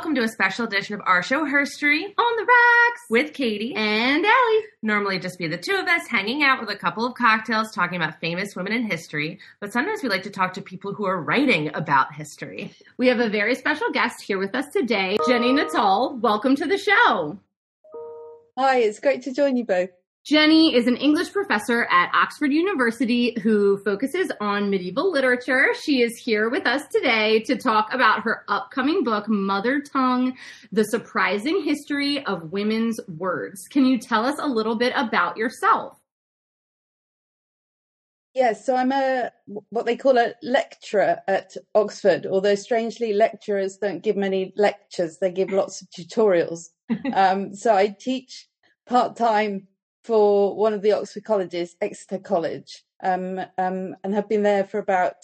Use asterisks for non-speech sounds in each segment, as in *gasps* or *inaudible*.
welcome to a special edition of our show, Herstory, On the Rocks with Katie. and Allie. Normally just be the two of us hanging out with a couple of cocktails talking about famous women in history, but sometimes we like to talk to people who are writing about history. We have a very special guest here with us today, Jenni Nuttall. Welcome to the show. Hi, it's great to join you both. Jenni is an English professor at Oxford University who focuses on medieval literature. She is here with us today to talk about her upcoming book, Mother Tongue The Surprising History of Women's Words. Can you tell us a little bit about yourself? Yes, so I'm a what they call a lecturer at Oxford, although strangely lecturers don't give many lectures, they give lots of tutorials. *laughs* um, so I teach part time for one of the Oxford colleges, Exeter College, um, um, and have been there for about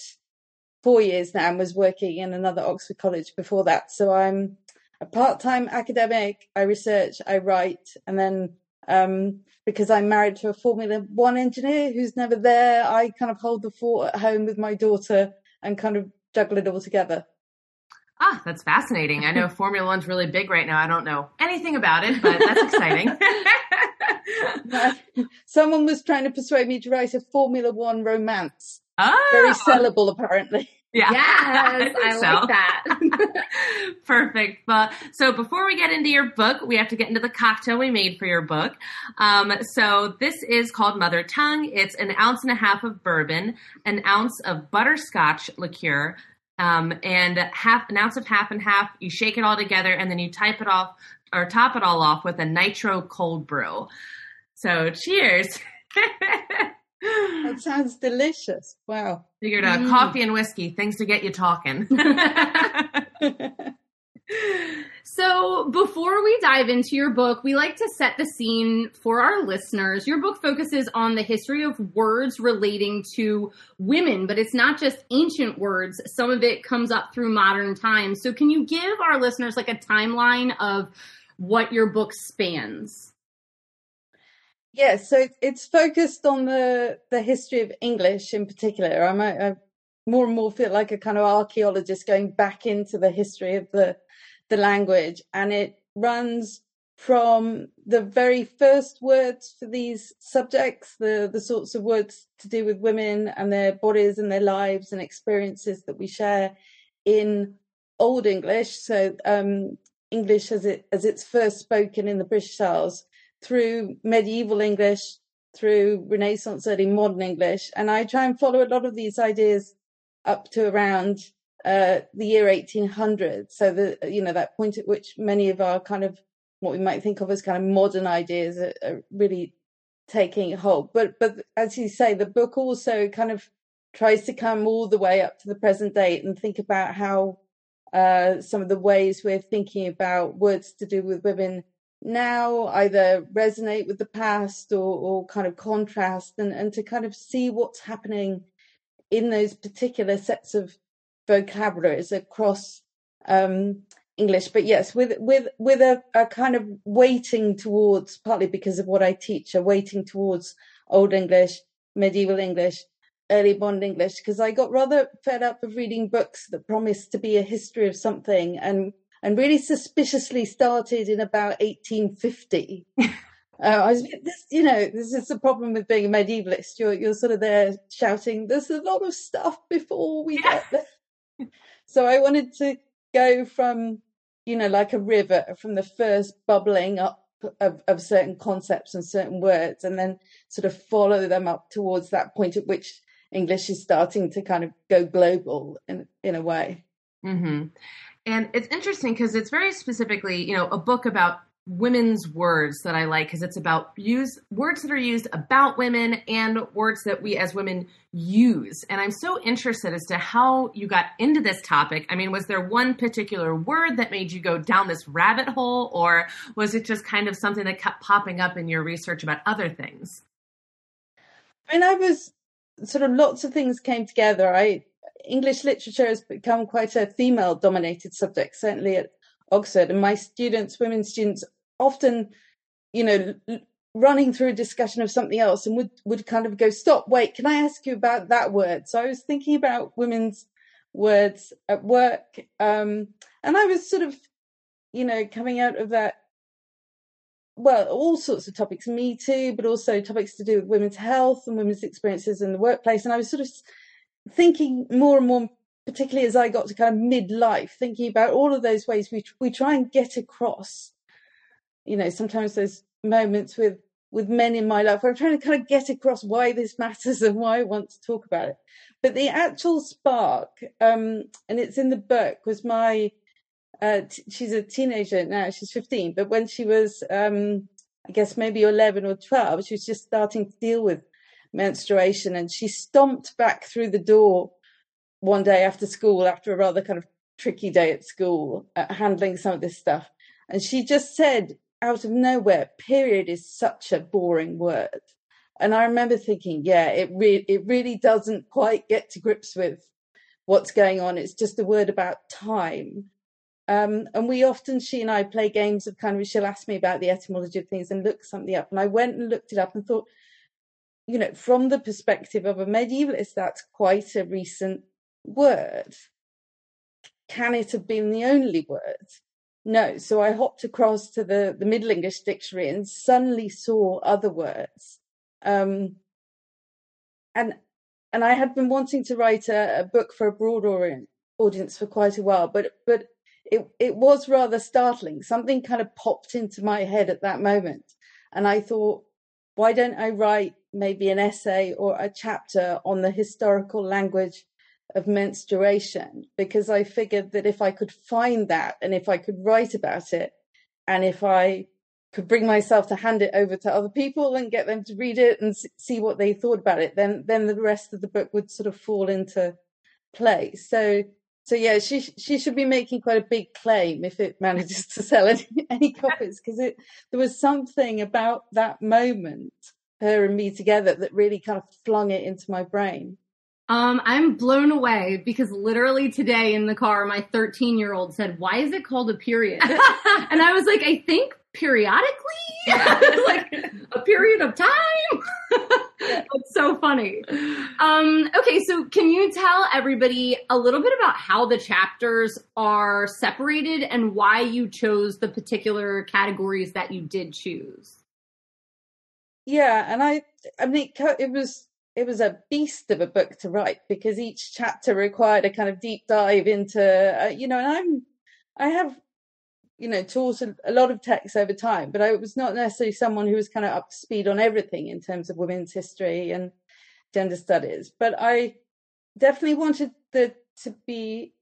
four years now and was working in another Oxford college before that. So I'm a part time academic, I research, I write, and then um, because I'm married to a Formula One engineer who's never there, I kind of hold the fort at home with my daughter and kind of juggle it all together. Ah, that's fascinating. I know *laughs* Formula One's really big right now. I don't know anything about it, but that's exciting. *laughs* *laughs* Someone was trying to persuade me to write a Formula One romance. oh, Very sellable, apparently. yeah. Yes, think *laughs* I, so. like that. *laughs* Perfect. But so before we get into your book, we have to get into the cocktail we made for your book. Um, so this is called Mother Tongue. It's an ounce and a half of bourbon, an ounce of butterscotch liqueur, um, and half an ounce of half and half. You shake it all together, and then you type it off or top it all off with a nitro cold brew. So cheers. That sounds delicious. Wow. Figured uh, Mm. coffee and whiskey, things to get you talking. *laughs* So, before we dive into your book, we like to set the scene for our listeners. Your book focuses on the history of words relating to women, but it's not just ancient words. Some of it comes up through modern times. So, can you give our listeners like a timeline of what your book spans? Yes, so it's focused on the the history of English in particular. I'm more and more feel like a kind of archaeologist going back into the history of the the language, and it runs from the very first words for these subjects, the the sorts of words to do with women and their bodies and their lives and experiences that we share in Old English. So um, English as it as it's first spoken in the British Isles through medieval English, through Renaissance, early modern English, and I try and follow a lot of these ideas up to around uh, the year 1800. So the you know that point at which many of our kind of what we might think of as kind of modern ideas are, are really taking hold. But but as you say, the book also kind of tries to come all the way up to the present date and think about how uh, some of the ways we're thinking about words to do with women now either resonate with the past or, or kind of contrast and, and to kind of see what's happening in those particular sets of vocabularies across um, English. But yes, with with with a, a kind of weighting towards partly because of what I teach, a weighting towards Old English, medieval English, early modern English, because I got rather fed up of reading books that promised to be a history of something and and really suspiciously started in about 1850. *laughs* Uh, I was, this, you know, this is the problem with being a medievalist. You're, you're sort of there shouting, "There's a lot of stuff before we Yeah. get there." So I wanted to go from, you know, like a river, from the first bubbling up of, of certain concepts and certain words, and then sort of follow them up towards that point at which English is starting to kind of go global in in a way. hmm And it's interesting because it's very specifically, you know, a book about women's words that I like because it's about use words that are used about women and words that we as women use. And I'm so interested as to how you got into this topic. I mean, was there one particular word that made you go down this rabbit hole, or was it just kind of something that kept popping up in your research about other things? I mean, I was sort of lots of things came together. I English literature has become quite a female dominated subject, certainly at Oxford. And my students, women students, often, you know, running through a discussion of something else and would, would kind of go, stop, wait, can I ask you about that word? So I was thinking about women's words at work. Um, and I was sort of you know, coming out of that, well, all sorts of topics, Me Too, but also topics to do with women's health and women's experiences in the workplace. And I was sort of thinking more and more, particularly as I got to kind of midlife, thinking about all of those ways we we try and get across. You know, sometimes there's moments with with men in my life where I'm trying to kind of get across why this *laughs* matters and why I want to talk about it. But the actual spark, um, and it's in the book, was my. Uh, t- she's a teenager now. She's 15, but when she was, um, I guess maybe 11 or 12, she was just starting to deal with menstruation, and she stomped back through the door one day after school, after a rather kind of tricky day at school, uh, handling some of this stuff, and she just said out of nowhere, period is such a boring word. And I remember thinking, yeah, it really it really doesn't quite get to grips with what's going on. It's just a word about time. Um, and we often, she and I play games of kind of, she'll ask me about the etymology of things and look something up. And I went and looked it up and thought, you know, from the perspective of a medievalist, that's quite a recent word. Can it have been the only word? No. So I hopped across to the, the Middle English dictionary and suddenly saw other words um, and and I had been wanting to write a, a book for a broad audience for quite a while, but but it it was rather startling. Something kind of popped into my head at that moment, and I thought, why don't I write maybe an essay or a chapter on the historical language of menstruation? Because I figured that if I could find that, and if I could write about it, and if I could bring myself to hand it over to other people and get them to read it and see what they thought about it, then then the rest of the book would sort of fall into place. So so yeah, she she should be making quite a big claim if it manages to sell any, any copies because it there was something about that moment, her and me together, that really kind of flung it into my brain. Um, I'm blown away because literally today in the car, my 13 year old said, "Why is it called a period?" *laughs* and I was like, "I think periodically, *laughs* like a period of time. So funny. Um, okay, so can you tell everybody a little bit about how the chapters are separated and why you chose the particular categories that you did choose? Yeah, and I, I mean, it was it was a beast of a book to write because each chapter required a kind of deep dive into, uh, you know, and I'm I have you know, taught a, a, lot of texts over time, but I was not necessarily someone who was kind of up to speed on everything in terms of women's history and gender studies. But I definitely wanted there to be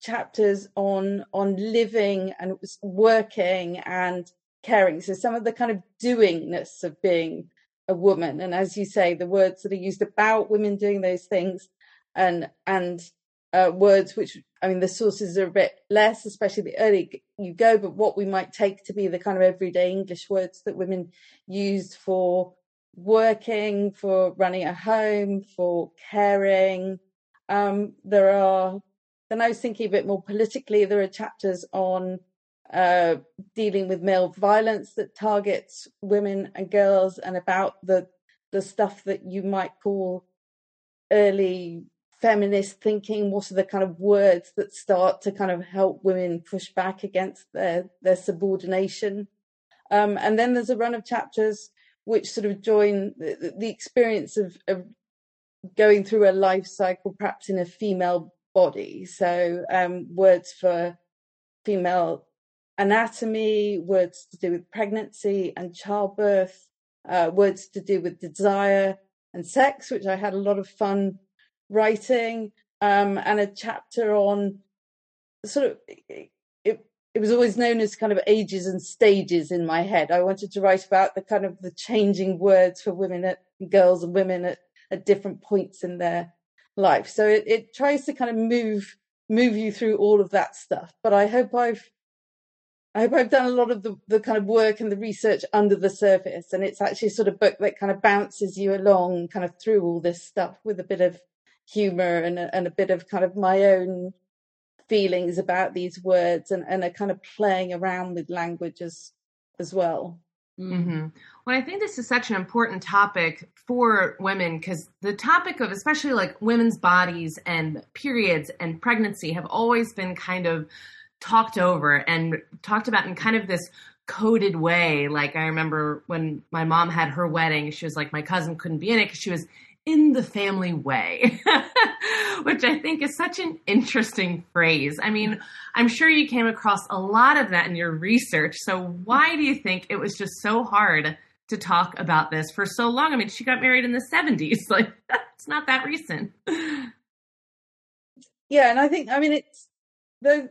chapters on on living and working and caring. So some of the kind of doingness of being a woman, and as you say, the words that are used about women doing those things, and and uh, words which I mean the sources are a bit less, especially the early you go, but what we might take to be the kind of everyday English words that women used for working, for running a home, for caring. Um, there are then I was thinking a bit more politically. There are chapters on uh, dealing with male violence that targets women and girls, and about the the stuff that you might call early feminist thinking? What are the kind of words that start to kind of help women push back against their their subordination? Um, and then there's a run of chapters which sort of join the, the experience of, of, going through a life cycle, perhaps in a female body. So um, words for female anatomy, words to do with pregnancy and childbirth, uh, words to do with desire and sex, which I had a lot of fun writing um, and a chapter on sort of it, it was always known as kind of ages and stages in my head. I wanted to write about the kind of the changing words for women at girls and women at, at different points in their life. So it, it tries to kind of move move you through all of that stuff. But I hope I've I hope I've done a lot of the, the kind of work and the research under the surface. And it's actually sort of book that kind of bounces you along kind of through all this stuff with a bit of humor and a, and a bit of kind of my own feelings about these words and, and a kind of playing around with languages as well. Mm-hmm. Well, I think this is such an important topic for women because the topic of especially like women's bodies and periods and pregnancy have always been kind of talked over and talked about in kind of this coded way. Like I remember when my mom had her wedding, she was like, my cousin couldn't be in it because she was in the family way, *laughs* which I think is such an interesting phrase. I mean, I'm sure you came across a lot of that in your research. So why do you think it was just so hard to talk about this for so long? I mean, she got married in the 70s. *laughs* Like, it's not that recent. Yeah, and I think, I mean, it's the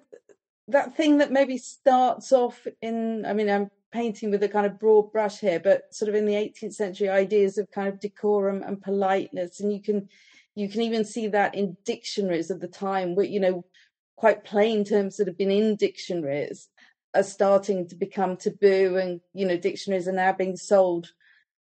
that thing that maybe starts off in, I mean, I'm painting with a kind of broad brush here, but sort of in the 18th century ideas of kind of decorum and politeness, and you can you can even see that in dictionaries of the time, where you know quite plain terms that have been in dictionaries are starting to become taboo, and you know dictionaries are now being sold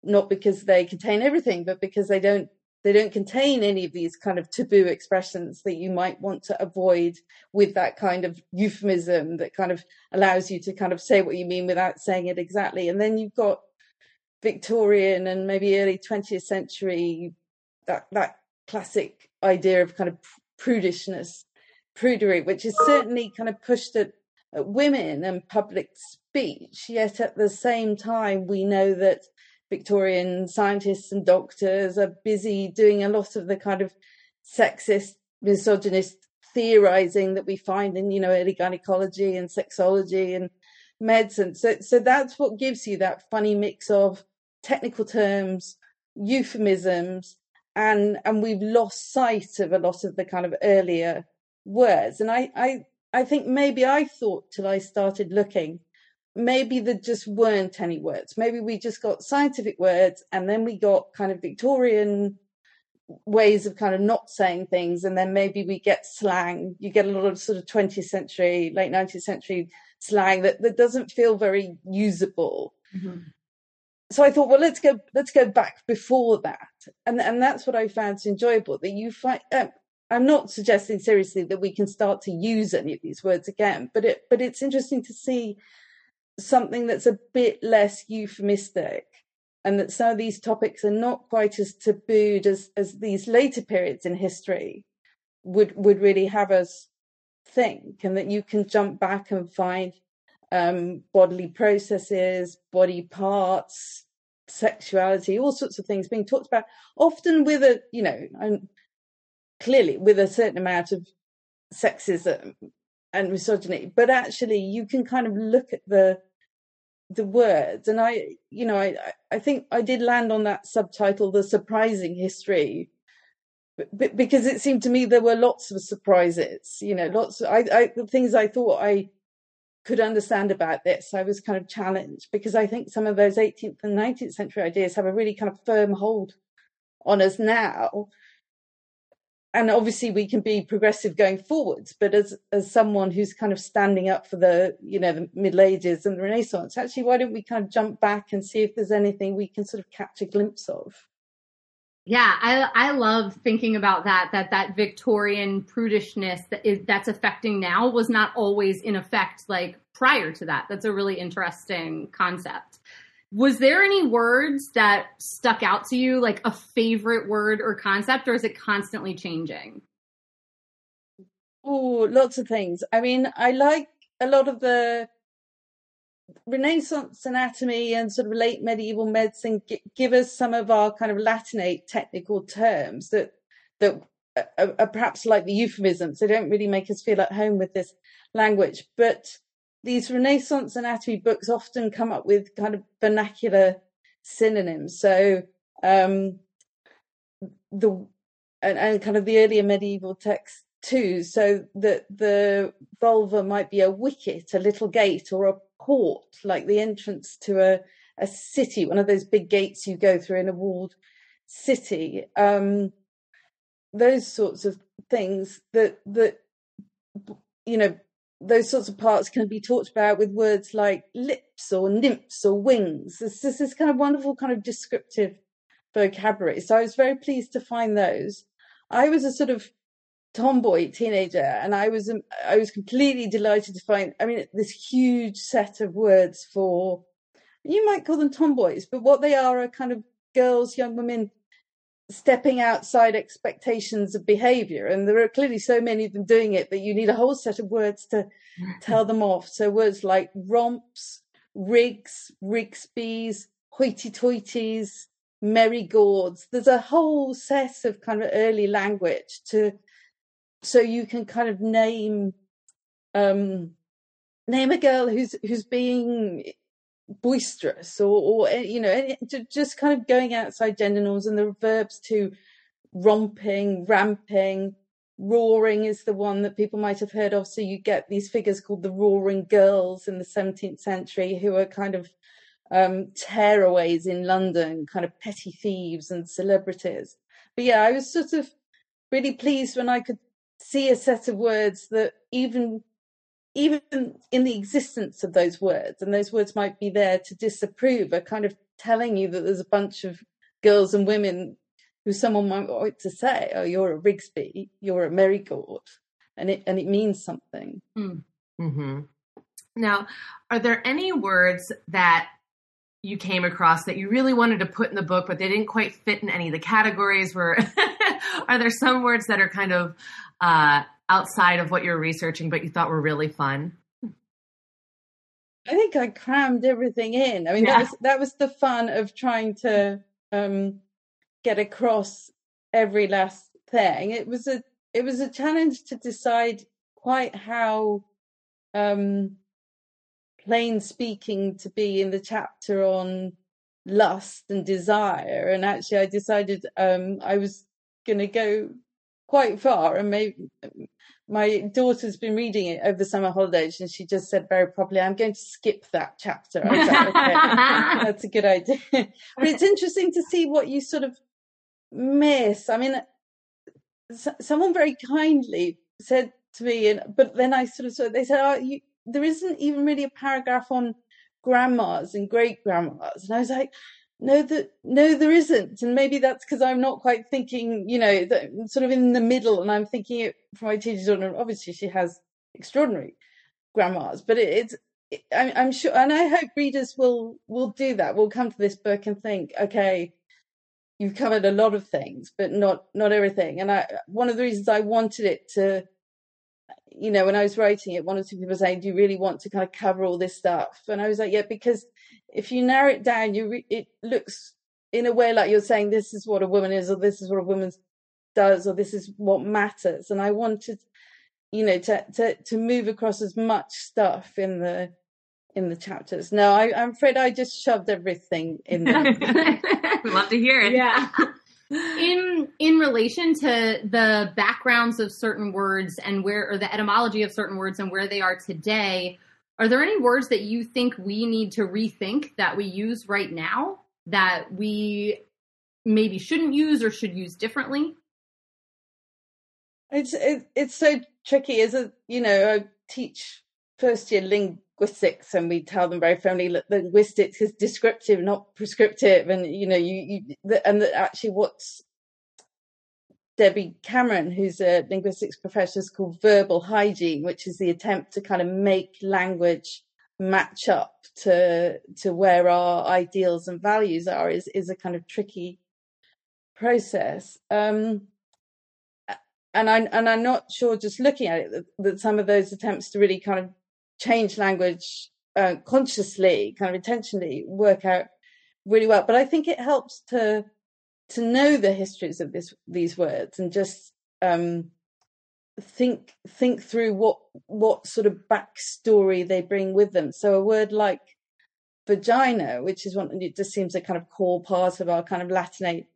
not because they contain everything, but because they don't they don't contain any of these kind of taboo expressions that you might want to avoid with that kind of euphemism that kind of allows you to kind of say what you mean without saying it exactly. And then you've got Victorian and maybe early 20th century, that, that classic idea of kind of prudishness, prudery, which is certainly kind of pushed at, at women and public speech. Yet at the same time, we know that Victorian scientists and doctors are busy doing a lot of the kind of sexist, misogynist theorizing that we find in, you know, early gynecology and sexology and medicine. So, so that's what gives you that funny mix of technical terms, euphemisms, and and we've lost sight of a lot of the kind of earlier words. And I I I think maybe I thought till I started looking maybe there just weren't any words. Maybe we just got scientific words and then we got kind of Victorian ways of kind of not saying things and then maybe we get slang you get a lot of sort of 20th century late 19th century slang that, that doesn't feel very usable mm-hmm. so i thought well let's go let's go back before that and and that's what i found enjoyable that you find um, i'm not suggesting seriously that we can start to use any of these words again but it but it's interesting to see something that's a bit less euphemistic and that some of these topics are not quite as tabooed as, as these later periods in history would would really have us think and that you can jump back and find um, bodily processes body parts sexuality all sorts of things being talked about often with a you know and clearly with a certain amount of sexism and misogyny. But actually you can kind of look at the the words. And i you know i i think i did land on that subtitle the surprising history. Because it seemed to me there were lots of surprises you know lots of I, I the things i thought i could understand about this i was kind of challenged because i think some of those 18th and 19th century ideas have a really kind of firm hold on us now and obviously we can be progressive going forwards but as as someone who's kind of standing up for the you know the middle ages and the renaissance actually why don't we kind of jump back and see if there's anything we can sort of catch a glimpse of? Yeah i i love thinking about that that that victorian prudishness that is that's affecting now was not always in effect like prior to that. That's a really interesting concept was there any words that stuck out to you, like a favorite word or concept, or is it constantly changing? Oh, lots of things. I mean, I like a lot of the Renaissance anatomy and sort of late medieval medicine give us some of our kind of Latinate technical terms that that are, are perhaps like the euphemisms. They don't really make us feel at home with this language, but these Renaissance anatomy books often come up with kind of vernacular synonyms. So um, the and, and kind of the earlier medieval texts too. So that the vulva might be a wicket, a little gate, or a port, like the entrance to a a city, one of those big gates you go through in a walled city. Um, those sorts of things that that you know those sorts of parts can be talked about with words like lips or nymphs or wings. This, this is kind of wonderful, kind of descriptive vocabulary. So I was very pleased to find those. I was a sort of tomboy teenager, and I was um, I was completely delighted to find. I mean, this huge set of words for you might call them tomboys, but what they are are kind of girls, young women stepping outside expectations of behavior. And there are clearly so many of them doing it that you need a whole set of words to tell them off. So words like romps, rigs, rigsby's, hoity toities, merry-gourds. There's a whole set of kind of early language to so you can kind of name um name a girl who's who's being boisterous or, or eh, you know just kind of going outside gender norms and the verbs to romping ramping roaring is the one that people might have heard of. So you get these figures called the roaring girls in the 17th century who are kind of um, tearaways in london kind of petty thieves and celebrities. But yeah i was sort of really pleased when i could see a set of words that even even in the existence of those words, and those words might be there to disapprove, are kind of telling you that there's a bunch of girls and women who someone might want to say, "Oh, you're a Rigsby, you're a Merry-gourd," and it and it means something. Mm. Mm-hmm. Now, are there any words that you came across that you really wanted to put in the book, but they didn't quite fit in any of the categories? Were *laughs* are there some words that are kind of uh, outside of what you're researching, but you thought were really fun? I think I crammed everything in. I mean, yeah. that was that was the fun of trying to um, get across every last thing. It was a it was a challenge to decide quite how um, plain speaking to be in the chapter on lust and desire. And actually, I decided um, I was going to go quite far and maybe my daughter's been reading it over summer holidays and she just said very properly, I'm going to skip that chapter. I was like, okay, *laughs* that's a good idea. but it's interesting to see what you sort of miss. I mean, someone very kindly said to me, and but then I sort of saw, they said, oh, you, there isn't even really a paragraph on grandmas and great grandmas. And I was like, no that no there isn't. And maybe that's because i'm not quite thinking you know that sort of in the middle and i'm thinking it for my teacher's daughter obviously she has extraordinary grandmas but it, it's it, I'm, I'm sure and i hope readers will will do that will come to this book and think okay you've covered a lot of things but not not everything. And i one of the reasons i wanted it to you know when i was writing it one or two people saying do you really want to kind of cover all this stuff? And i was like yeah because if you narrow it down, you re- it looks in a way like you're saying this is what a woman is, or this is what a woman does, or this is what matters. And I wanted, you know, to to to move across as much stuff in the in the chapters. No, I, I'm afraid I just shoved everything in there. we *laughs* love to hear it. Yeah. *laughs* in in relation to the backgrounds of certain words and where or the etymology of certain words and where they are today are there any words that you think we need to rethink that we use right now that we maybe shouldn't use or should use differently? It's it, it's so tricky. As a you know, I teach first year linguistics, and we tell them very firmly that linguistics is descriptive, not prescriptive, and you know, you, you and actually what's Debbie Cameron, who's a linguistics professor, is called verbal hygiene, which is the attempt to kind of make language match up to to where our ideals and values are is is a kind of tricky process. Um, and I and I'm not sure just looking at it that, that, some of those attempts to really kind of change language uh, consciously, kind of intentionally, work out really well. But I think it helps to to know the histories of this these words and just um, think think through what what sort of backstory they bring with them. So a word like vagina, which is one it just seems a kind of core part of our kind of Latinate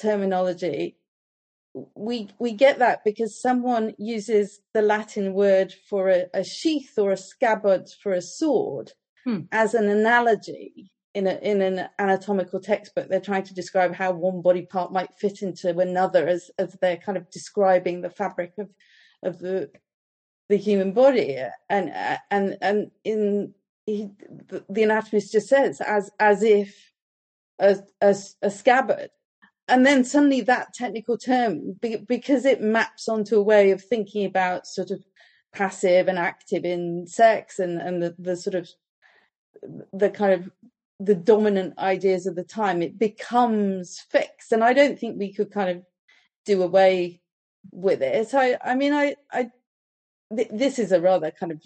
terminology. We we get that because someone uses the Latin word for a, a sheath or a scabbard for a sword hmm. as an analogy in a in an anatomical textbook they're trying to describe how one body part might fit into another as as they're kind of describing the fabric of of the the human body. And and and in he, the, the anatomist just says as as if a, a, a scabbard. And then suddenly that technical term because it maps onto a way of thinking about sort of passive and active in sex and and the, the sort of the kind of the dominant ideas of the time, it becomes fixed. And I don't think we could kind of do away with it. So, I, I mean, I, I, th- this is a rather kind of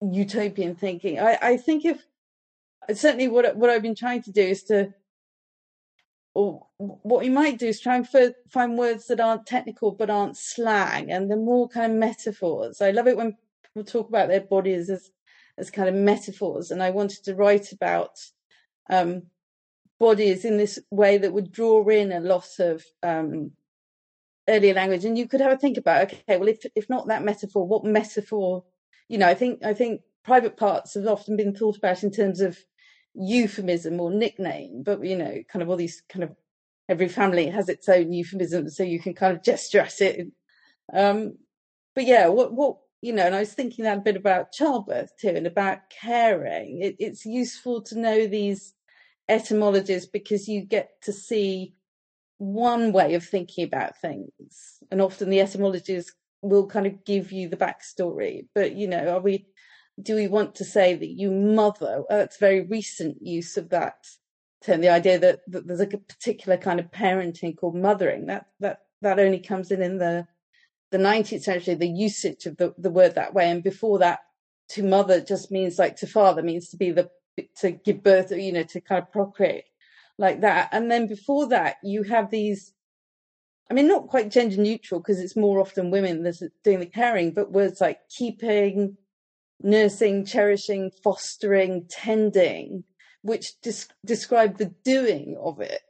utopian thinking. I, I think if certainly what what I've been trying to do is to, or what you might do is try and f- find words that aren't technical but aren't slang, and they're more kind of metaphors. I love it when people talk about their bodies as as kind of metaphors, and I wanted to write about um, bodies in this way that would draw in a lot of um, earlier language. And you could have a think about, okay, well, if if not that metaphor, what metaphor? You know, I think I think private parts have often been thought about in terms of euphemism or nickname, but you know, kind of all these kind of every family has its own euphemism, so you can kind of gesture at it. Um, but yeah, what what you know, and I was thinking that a bit about childbirth too, and about caring. It, it's useful to know these etymologies because you get to see one way of thinking about things, and often the etymologies will kind of give you the backstory. But you know, are we? Do we want to say that you mother? That's very recent use of that term. The idea that, that there's a particular kind of parenting called mothering. That that that only comes in in the the 19th century, the usage of the, the word that way. And before that, to mother just means like to father means to be the, to give birth, you know, to kind of procreate like that. And then before that, you have these, I mean, not quite gender neutral because it's more often women that's doing the caring, but words like keeping, nursing, cherishing, fostering, tending, which des- describe the doing of it.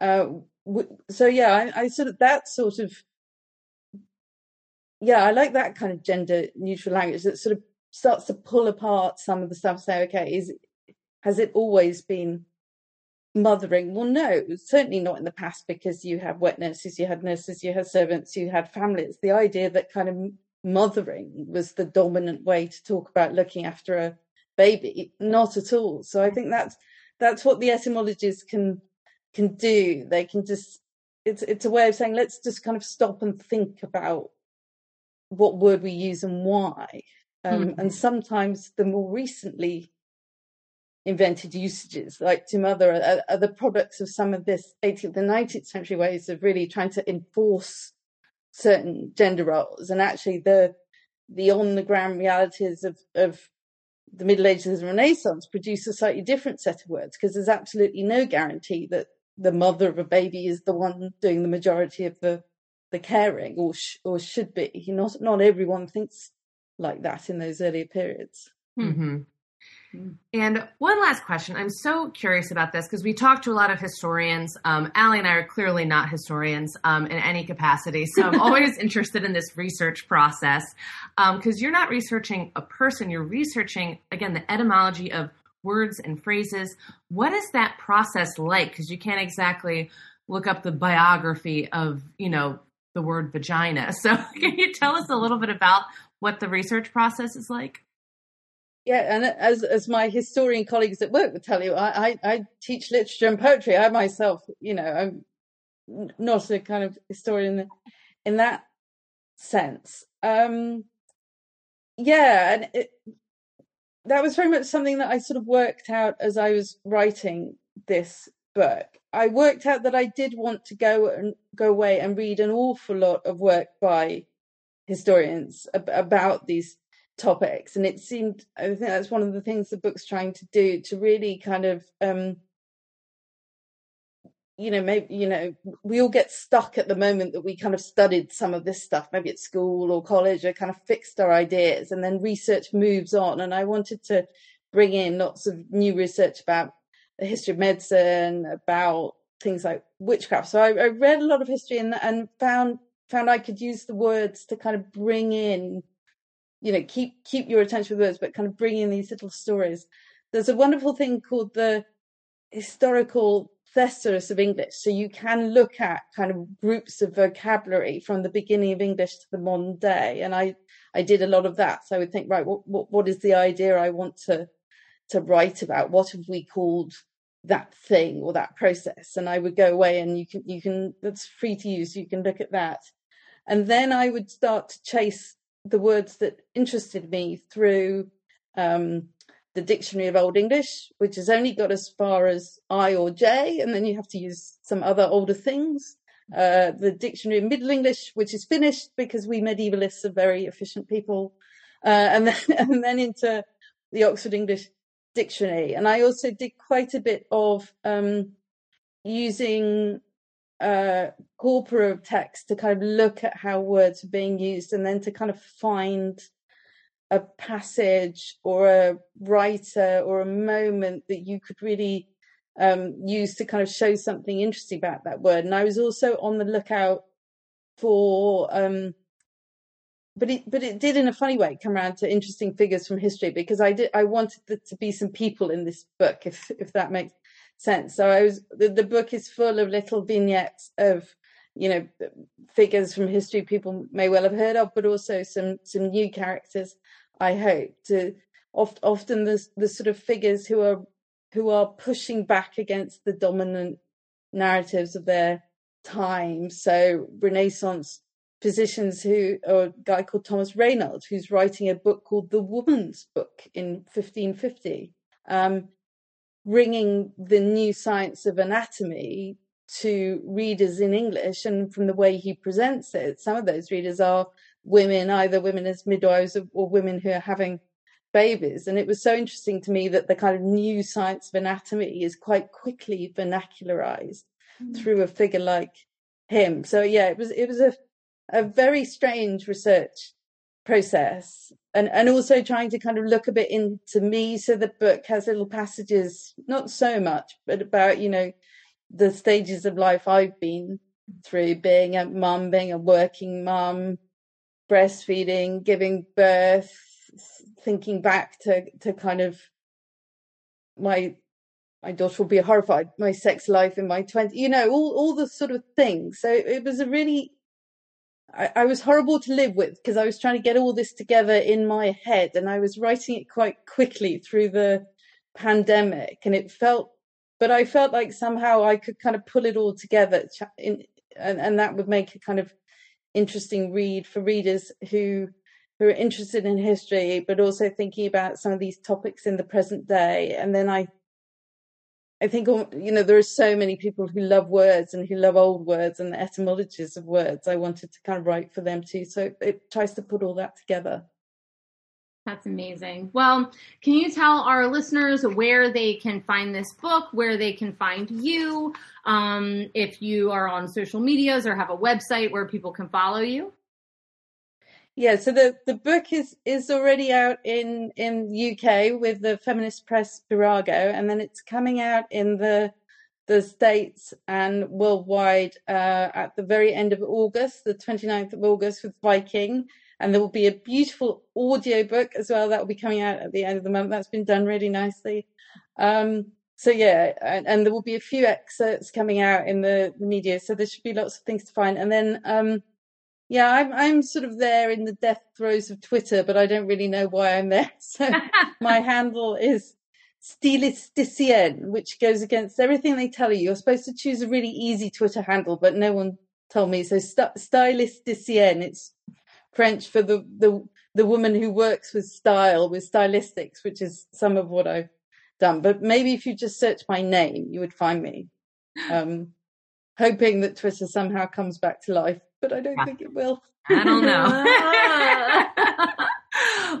Uh, so yeah, I, I sort of that sort of yeah, I like that kind of gender neutral language that sort of starts to pull apart some of the stuff. Say, okay, is has it always been mothering? Well, no, certainly not in the past because you had wet nurses, you had nurses, you had servants, you had families. The idea that kind of mothering was the dominant way to talk about looking after a baby, not at all. So I think that's that's what the etymologies can can do. They can just it's it's a way of saying let's just kind of stop and think about what word we use and why. Um, mm-hmm. And sometimes the more recently invented usages, like to mother, are, are, the products of some of this 18th and 19th century ways of really trying to enforce certain gender roles. And actually, the the on the ground realities of, of the Middle Ages and Renaissance produce a slightly different set of words because there's absolutely no guarantee that the mother of a baby is the one doing the majority of the the caring or sh- or should be. Not not everyone thinks like that in those earlier periods. Mm-hmm. Mm. And one last question. I'm so curious about this because we talked to a lot of historians. Um, Allie and I are clearly not historians um, in any capacity. So I'm *laughs* always interested in this research process because um, you're not researching a person, you're researching, again, the etymology of words and phrases. What is that process like? Because you can't exactly look up the biography of, you know, the word vagina. *laughs* So, can you tell us a little bit about what the research process is like? Yeah, and as as my historian colleagues at work would tell you, I, I, I teach literature and poetry. I myself, you know, I'm not a kind of historian in that sense. Um, yeah, and it, that was very much something that I sort of worked out as I was writing this book. I worked out that I did want to go and go away and read an awful lot of work by historians ab- about these topics, and it seemed I think that's one of the things the book's trying to do to really kind of um, you know maybe you know we all get stuck at the moment that we kind of studied some of this stuff maybe at school or college or kind of fixed our ideas and then research moves on and i wanted to bring in lots of new research about the history of medicine, about things like witchcraft. So I, I read a lot of history and, and found found I could use the words to kind of bring in, you know, keep keep your attention with words, but kind of bring in these little stories. There's a wonderful thing called the historical thesaurus of English. So you can look at kind of groups of vocabulary from the beginning of English to the modern day. And I, I did a lot of that. So I would think, right, what, what, what is the idea I want to to write about what have we called that thing or that process? And i would go away and you can you can that's free to use you can look at that. And then i would start to chase the words that interested me through um, the Dictionary of Old English, which has only got as far as I or J, and then you have to use some other older things. Uh, the Dictionary of Middle English, which is finished because we medievalists are very efficient people, uh, and then *laughs* and then into the Oxford English Dictionary. And I also did quite a bit of um, using uh, corpora of text to kind of look at how words are being used, and then to kind of find a passage or a writer or a moment that you could really um, use to kind of show something interesting about that word. And I was also on the lookout for, um, but it but it did in a funny way come around to interesting figures from history because I did I wanted there to be some people in this book if if that makes sense. So I was the, the book is full of little vignettes of you know figures from history people may well have heard of, but also some some new characters. I hope to oft, often the the sort of figures who are who are pushing back against the dominant narratives of their time. So Renaissance physicians who, or a guy called Thomas Raynalde, who's writing a book called The Woman's Book in 1550, um, bringing the new science of anatomy to readers in English. And from the way he presents it, some of those readers are women, either women as midwives or, or women who are having babies. And it was so interesting to me that the kind of new science of anatomy is quite quickly vernacularized mm. through a figure like him. So yeah, it was it was a a very strange research process and and also trying to kind of look a bit into me. So the book has little passages not so much but about you know the stages of life i've been through being a mum being a working mum breastfeeding giving birth thinking back to to kind of my my daughter will be horrified my sex life in my 20s you know all all the sort of things. So it was a really I, I was horrible to live with because I was trying to get all this together in my head and I was writing it quite quickly through the pandemic and it felt but I felt like somehow I could kind of pull it all together in, and, and that would make a kind of interesting read for readers who who are interested in history but also thinking about some of these topics in the present day. And then I I think you know there are so many people who love words and who love old words and the etymologies of words. I wanted to kind of write for them too, so it tries to put all that together. That's amazing. Well, can you tell our listeners where they can find this book, where they can find you, um, if you are on social medias or have a website where people can follow you? Yeah, so the, the book is is already out in in UK with the feminist press Virago, and then it's coming out in the the states and worldwide uh, at the very end of August, the 29th of August, with Viking. And there will be a beautiful audio book as well that will be coming out at the end of the month. That's been done really nicely. Um, so yeah, and, and, there will be a few excerpts coming out in the, the media. So there should be lots of things to find. And then um, yeah, I'm I'm sort of there in the death throes of Twitter, but I don't really know why I'm there. *laughs* So my *laughs* handle is stylisticienne, which goes against everything they tell you. You're supposed to choose a really easy Twitter handle, but no one told me. So st- stylisticienne, it's French for the the the woman who works with style, with stylistics, which is some of what I've done. But maybe if you just search my name, you would find me. *gasps* Um, hoping that Twitter somehow comes back to life but I don't think it will. I don't know.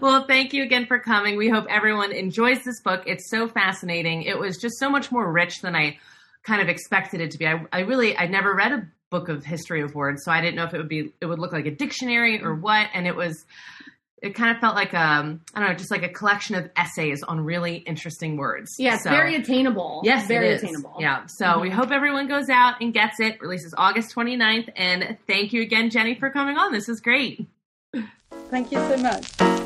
*laughs* *laughs* well, thank you again for coming. We hope everyone enjoys this book. It's so fascinating. It was just so much more rich than I kind of expected it to be. I, I really, I never read a book of history of words, so I didn't know if it would be, it would look like a dictionary or mm. what. And it was, it kind of felt like um I don't know, just like a collection of essays on really interesting words. Yes, so, very attainable. Yes, very attainable. Yeah. So mm-hmm. we hope everyone goes out and gets it. Releases August 29th. And thank you again, Jenni, for coming on. This is great. Thank you so much.